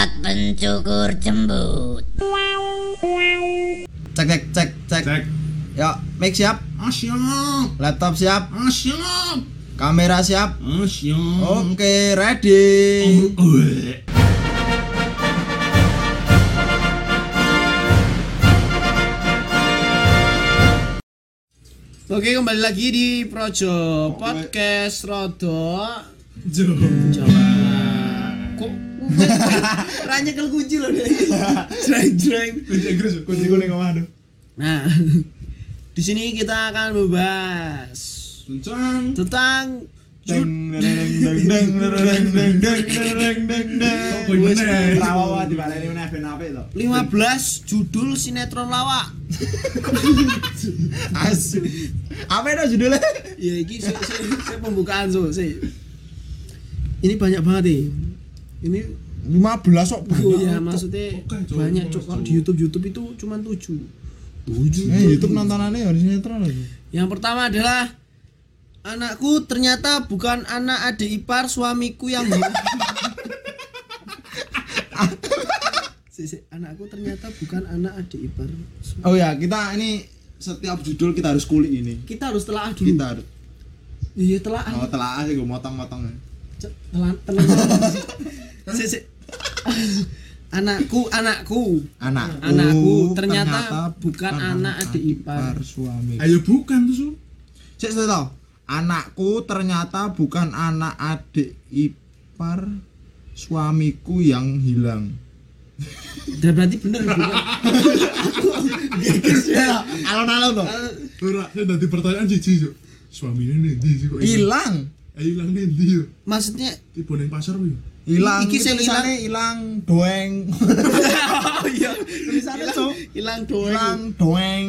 Alat pencukur jembut. Cek cek cek cek. Cek. Yuk, mic siap, Ah siap. laptop siap, Ah siap. kamera siap. Ah siap. Oke, ready. Oh, eh. Oke kembali lagi di Projo Podcast Rodo Jo. Jawa Kok Ranya kel kunci loh deh Jreng jreng Kunci Inggris, kunci kuning omah aduh. Nah di sini kita akan membahas tentang Deng deng deng deng deng deng deng deng deng deng. Kok bener? Rawawa di balai ini ben apik to. 15 judul sinetron lawak Asu. Apa itu judulnya? Ya ini saya, pembukaan so. Ini banyak banget nih Ini 15 kok Oh ya maksudnya Oke, Cok. banyak cok kalau di YouTube YouTube itu cuma 7 7 Eh, YouTube nontonannya harus sinetron lagi. Yang pertama adalah anakku ternyata bukan anak adik ipar suamiku yang Si, si, anakku ternyata bukan anak adik ipar. Oh ya, kita ini setiap judul kita harus kulik ini. Kita harus telah dulu. Kita harus Iya telah. oh telah aja gue motong-motong. Telah telah. Si, si. anakku anakku Anakku, Anakku ternyata bukan anak adik ipar. suami. Ayo bukan tuh. Cek saya tahu. Anakku ternyata bukan anak adik ipar suamiku yang hilang. Dan berarti bener bukan. Ya, alon-alon toh. Ora, saya dadi pertanyaan cici, sih kok? Hilang. Eh, hilang nih ndi yo? Maksudnya Tiba ning pasar kuwi. Hilang. Iki Iki sing tulisannya hilang doeng. oh iya hilang doang. Hilang doeng.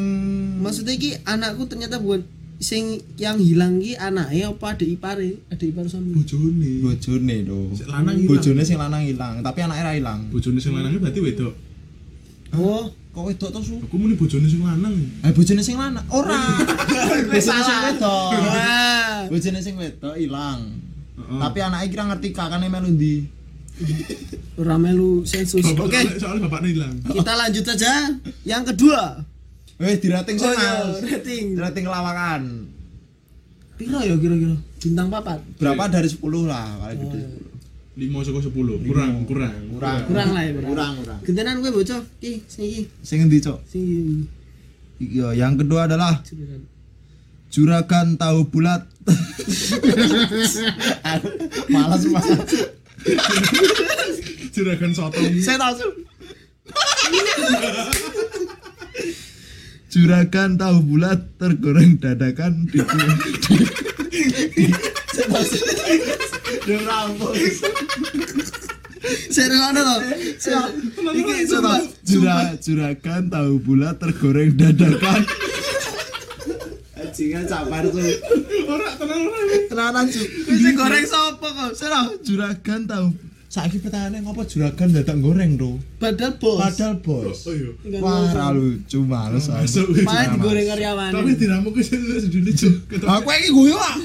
Maksudnya ki anakku ternyata bukan sing yang hilang ki anaknya apa adik ipare adik ipar suami Bojone. Bojone. Sing lanang hilang. Bojone sing lanang hilang, tapi anaknya ra hilang. Bojone sing lanang berarti wedok. oh Kok wedok to su? Aku muni bojone sing lanang. Eh bojone sing lanang. Ora. Bojone sing wedok. Bojone sing wedok. Tapi anaknya kira ngerti kakaknya melu ndi. Ora melu sensus oke soalnya- Soalnya bapaknya hilang. kita lanjut aja yang kedua Weh, di rating oh iya rating Di rating lawakan. piro ya kira-kira bintang papat Berapa dari 10 lah, paling gede Oh, 5 10. saka 10. Kurang, kurang. Kurang. kurang lah ya kurang Kurang, kurang. gentenan gue bocah ki sing iki Sing endi, Cok? sing Iya, yang kedua adalah juragan tahu bulat. Malas banget. Juragan sotong. Saya tahu. Juragan tahu bulat tergoreng dadakan di. Serius iki sumpah Jura, juragan tahu bulat tergoreng dadakan. Anjingan sabar tuh. Ora tenang ora. Tenanan cu. sing goreng sapa kok Serah juragan tahu. Saiki pertanyaannya ngopo juragan dadak goreng tuh? padahal bos Padahal bos. Oh iya. Wah, ra lucu males. aku. Masuk. Malah digoreng karyawan Tapi sini sedune, Cuk. Ketok. Aku iki guyu ah.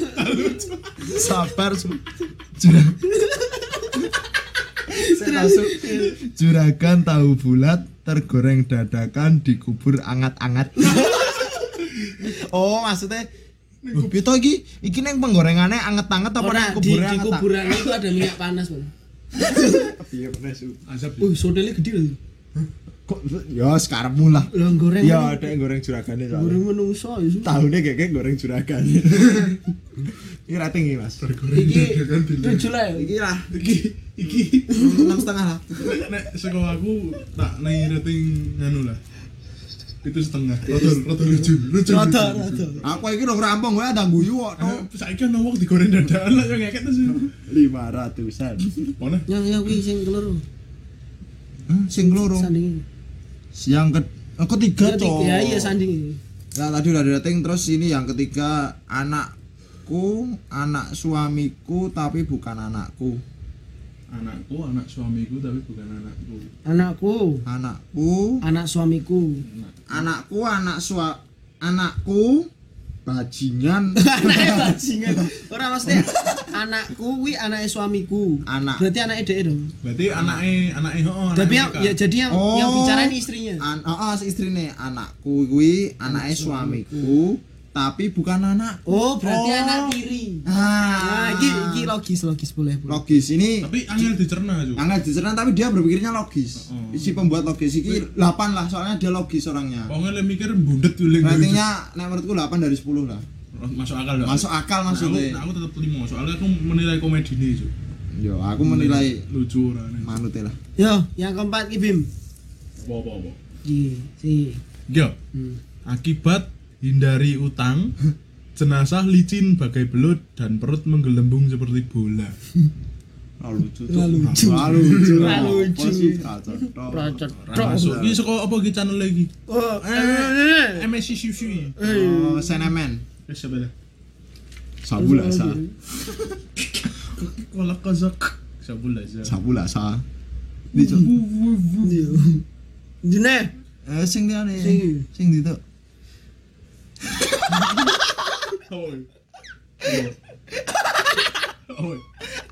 Sabar. Juragan tahu bulat tergoreng dadakan dikubur angat-angat. oh, maksudnya Pito iki iki neng penggorengannya anget-anget apa neng di, kuburnya di anget? kuburan itu ada minyak panas bang. Iya bener su. Azab. Wih, sodelnya gede loh. Kok ya sekarang mula. Lah goreng. Iya, ada yang goreng juragan itu. Goreng menungso ya. Kayak kayak goreng juragan. Ini rating ini mas. Iki tujuh lah ya. Iki lah, Iki iki enam setengah lah. nek saka aku tak nai rating anu lah. Itu setengah. Rada rada lucu. Lucu. Rada, lucu. rada. Aku iki udah rampung, gue ada guyu kok. Eh, Saiki ana wong digoreng dadakan lah yang ngeket tuh. Lima ratusan. Mana? Yang yang wih sing keloro. Sing keloro. Sanding. Yang ke oh, ketiga cok. Ya iya sanding. Nah tadi udah di rating terus ini yang ketiga anakku, anak suamiku tapi bukan anakku. Anakku, anak suamiku tapi bukan anakku. Anakku, Anakku, anak suamiku. Anakku, anak sua anakku, bajingan. Anake bajingan. Ora maksudnya anakku kuwi anake suamiku. Anak. berarti anake dhek dong. Berarti anaknya anaknya oh tapi yang anaknya ya jadi yang yang bicara ini istrinya. An oh, oh, si istrine. Anakku kuwi anake suamiku tapi bukan anak oh berarti Oh. anak tiri ah nah iki iki logis logis boleh boleh logis ini Tapi angel dicerna juga. angkat dicerna tapi dia berpikirnya logis Oh. si pembuat logis iki 8 lah soalnya dia logis orangnya Pokoknya mikir bundet tuh ratingnya nek menurutku 8 dari 10 lah masuk akal dong. masuk akal Nah, aku, maksudnya nah, aku tetap lima soalnya aku menilai komedi ini cuy. yo aku menilai lucu orangnya. manut lah yo yang keempat ki Bim Apa apa apa. Iki, si Yo, hmm. akibat hindari utang, jenazah licin bagai belut dan perut menggelembung seperti bola. lalu lucu Lalu lucu. lalu lucu Lalu lucu. Masuk ini sekolah apa ki channel lagi? oh Eh, MSC Sushi. oh senemen sebelah. sabula sa Kolak kozak. Sabula aja. sabula sa di Cuk. Jene eh sing dia nih Sing. sing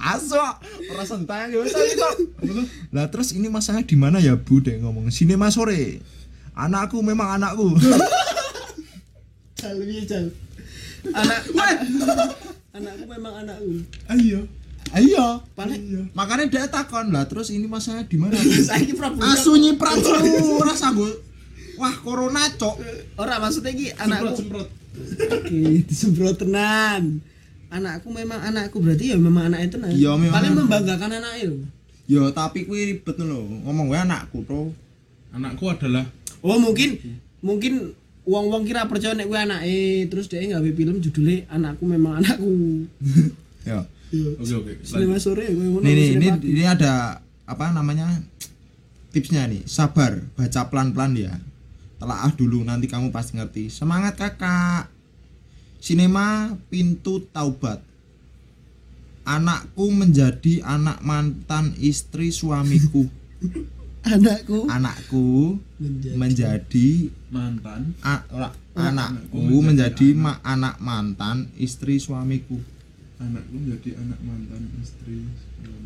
aso perasaan tayang ya wis lah terus ini masalahnya di mana ya bu? Deh ngomong sinema sore. Anakku memang anakku. Jal piye jal? Anak anakku memang anakku. Ayo. ayo paling makanya dia takon lah terus ini masalahnya di mana? Saiki Prabu rasa gue wah corona cok. Ora maksudnya iki Semprot anakku semprot. oke disemprot tenan anakku memang anakku berarti ya memang anaknya tenan Iya, memang paling anak. membanggakan anaknya loh yo tapi kuwi ribet lho. Ngomong gue anakku bro. Anakku adalah oh mungkin mungkin uang-uang kira percaya nek gue anaknya terus dia nggak film judulnya anakku memang anakku. Yo Iya. Oke oke. Sinema sore gue mau nih nih ini ini ada apa namanya tipsnya nih. Sabar baca pelan pelan ya telaah dulu nanti kamu pasti ngerti. Semangat kakak. Sinema pintu taubat. Anakku menjadi anak mantan istri suamiku. Anakku anakku Menjadi. menjadi mantan. a- ora, anakku Anakku menjadi menjadi ma- anak mantan istri suamiku. Anakku menjadi anak mantan istri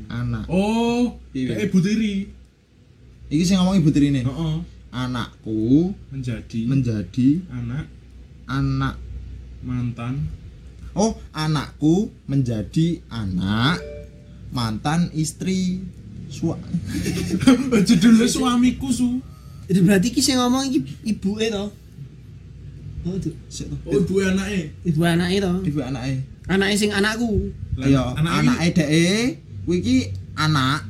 anak. Oh Iya. kayak ibu tiri. Iki sing ngomong ibu tiri nih oh, anakku menjadi menjadi anak anak mantan oh anakku menjadi anak mantan istri sua judulnya suamiku su Jadi berarti ki sing ngomong ibu e to. Oh, itu. Oh ibu anaknya Ibu anake to. ibu anake Anake sing anakku. iya anak anake dhek kuwi iki anak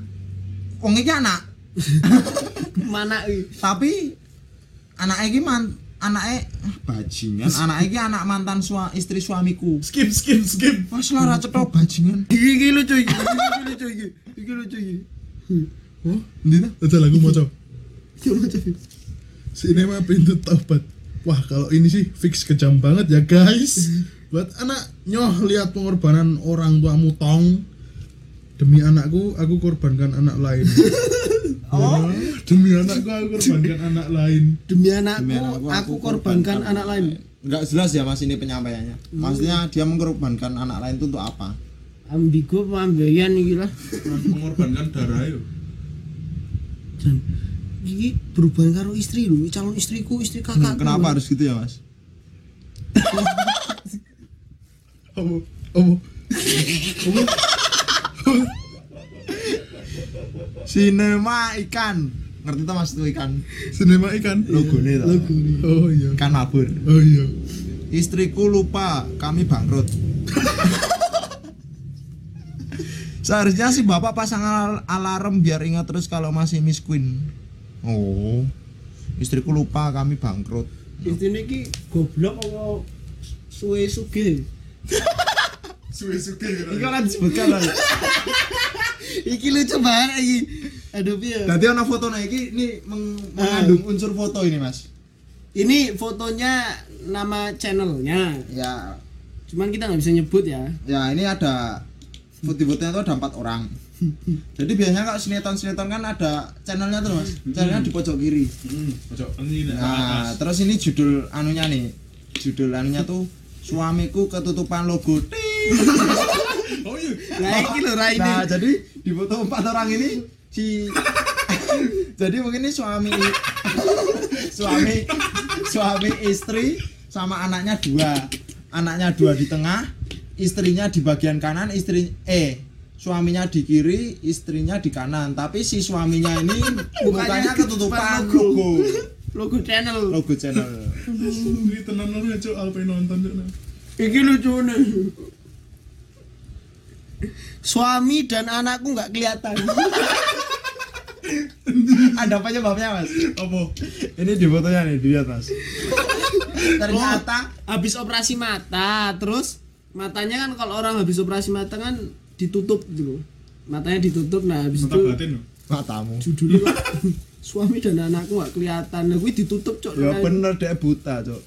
wong iki anak Mana tapi anake iki man anake ah, bajingan. anake iki anak mantan sua, istri suamiku. Skip skip skip Mas lara cetha bajingan. Iki iki lucu iki. Iki lucu iki. Iki lucu iki. oh ini tuh lagu mau coba Iki lucu. sinema pintu taubat. Wah kalau ini sih fix kejam banget ya guys. Buat anak nyoh lihat pengorbanan orang tuamu tong. Demi anakku aku korbankan anak lain oh. Demi anakku aku korbankan anak lain. Demi anakku, Demi anakku, aku korbankan anak lain. Enggak jelas ya mas ini penyampaiannya. Maksudnya dia mengorbankan anak lain itu untuk apa? Ambigu pembiayaan iki lah. mengorbankan darah yo. Dan iki berhubungan karo istri lho, calon istriku, istri kakakku. kenapa harus gitu ya mas? Oh oh sinema ikan. Ngerti tuh mas itu ikan? Sinema ikan. Logonya tuh oh iya. Ikan mabur. Oh iya. Istriku lupa kami bangkrut. Seharusnya si bapak pasang al- alarm biar ingat terus kalau masih Miss Queen. Oh. Istriku lupa kami bangkrut. Istrine iki goblok apa suwe sugih. suwe-suwe ini kan disebutkan lah iki lucu banget iki. Aduh piye. Berarti ana foto nah iki ini meng- mengandung unsur foto ini mas Ini fotonya nama channelnya. ya Cuman kita nggak bisa nyebut ya. ya ini ada foto-fotonya tuh ada empat orang jadi biasanya kalau sinetron-sinetron kan ada channelnya tuh mas channelnya di pojok kiri hmm pojok ini nah atas terus ini judul anunya nih judul anunya tuh suamiku ketutupan logo. oh iya ra ini. Nah, jadi di foto empat orang ini si jadi mungkin ini suami suami suami istri sama anaknya dua. Anaknya dua di tengah, istrinya di bagian kanan, istri eh suaminya di kiri, istrinya di kanan. Tapi si suaminya ini mukanya ketutupan logo. logo Logo channel. logo channel. ini tenan lu cuk alpe nonton cuk Iki lucu nih. Suami dan anakku nggak kelihatan. Ada penyebabnya, Mas? apa Ini di fotonya nih, dilihat, Mas. Ternyata habis operasi mata, terus matanya kan kalau orang habis operasi mata kan ditutup gitu. Matanya ditutup nah habis mata itu batin loh matamu. judulnya suami dan anakku nggak kelihatan. Nah, gue ditutup cok. Ya bener deh buta, Cuk.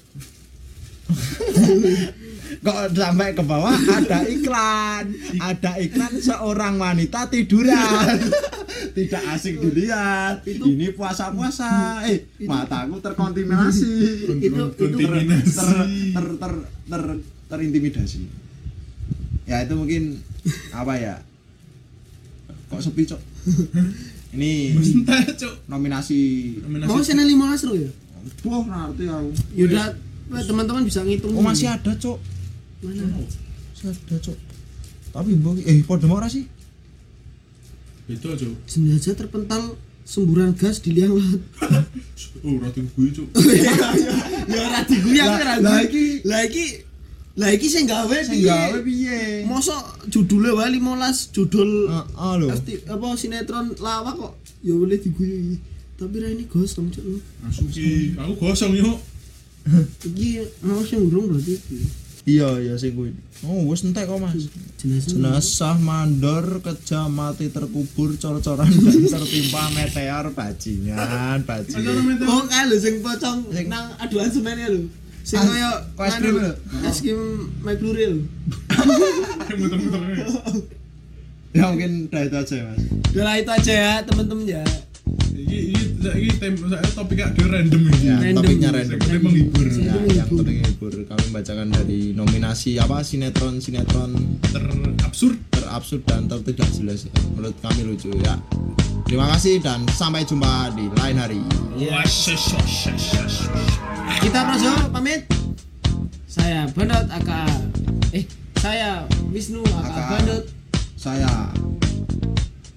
Kok sampai ke bawah ada iklan, ada iklan seorang wanita tiduran. Tidak asik dilihat. Ini puasa-puasa. Eh, mataku terkontaminasi. Itu- itu- kontaminasi Ter, ter, ter, ter, terintimidasi. Ya itu mungkin apa ya? Kok sepi, Cok? Ini cuk nominasi Mau channel 15 lo ya? Wah, nanti aku. Yaudah, teman-teman bisa ngitung. Oh masih ada cok Mana? Ada cok Tapi mbok eh mau ora sih? itu cuk Jenazah terpental semburan gas di liang lahat. oh ratu gue cuk ya ora diguyang Lah- ora. lah iki- lah iki lah iki sing gawe Sing gawe piye? Mosok judulnya wae 15 judul Heeh lho. Apa sinetron lawak kok ya boleh diguyu tapi ra ini gosong cuk Asuki aku gosong yuk iki mau sing urung berarti iki Iya iya sing kuwi. Oh wis entek kok Mas. jenazah Jenazah mandor kejam mati terkubur cor-coran dan tertimpa meteor bajingan bajingan. oh kae lho sing pocong Sing- nang aduan semen ya lho sing kok es krim es krim McFlurry lho muter-muter Ya mungkin udah itu aja Mas. Udah itu aja ya teman-teman ya ini tem saya topiknya dia random ini Ya, Random. topiknya random. Yang penting menghibur. Ya, Yang penting menghibur. Kami bacakan dari nominasi apa sinetron sinetron terabsurd terabsurd dan tertidak jelas ya. menurut kami lucu ya terima kasih dan sampai jumpa di lain hari shush. kita Projo pamit saya Bandot aka eh saya Wisnu aka Aka. Bandot saya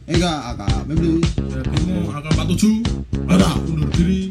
Ega Aka Mebli Jadi mau angka 47 Brother, uno, three.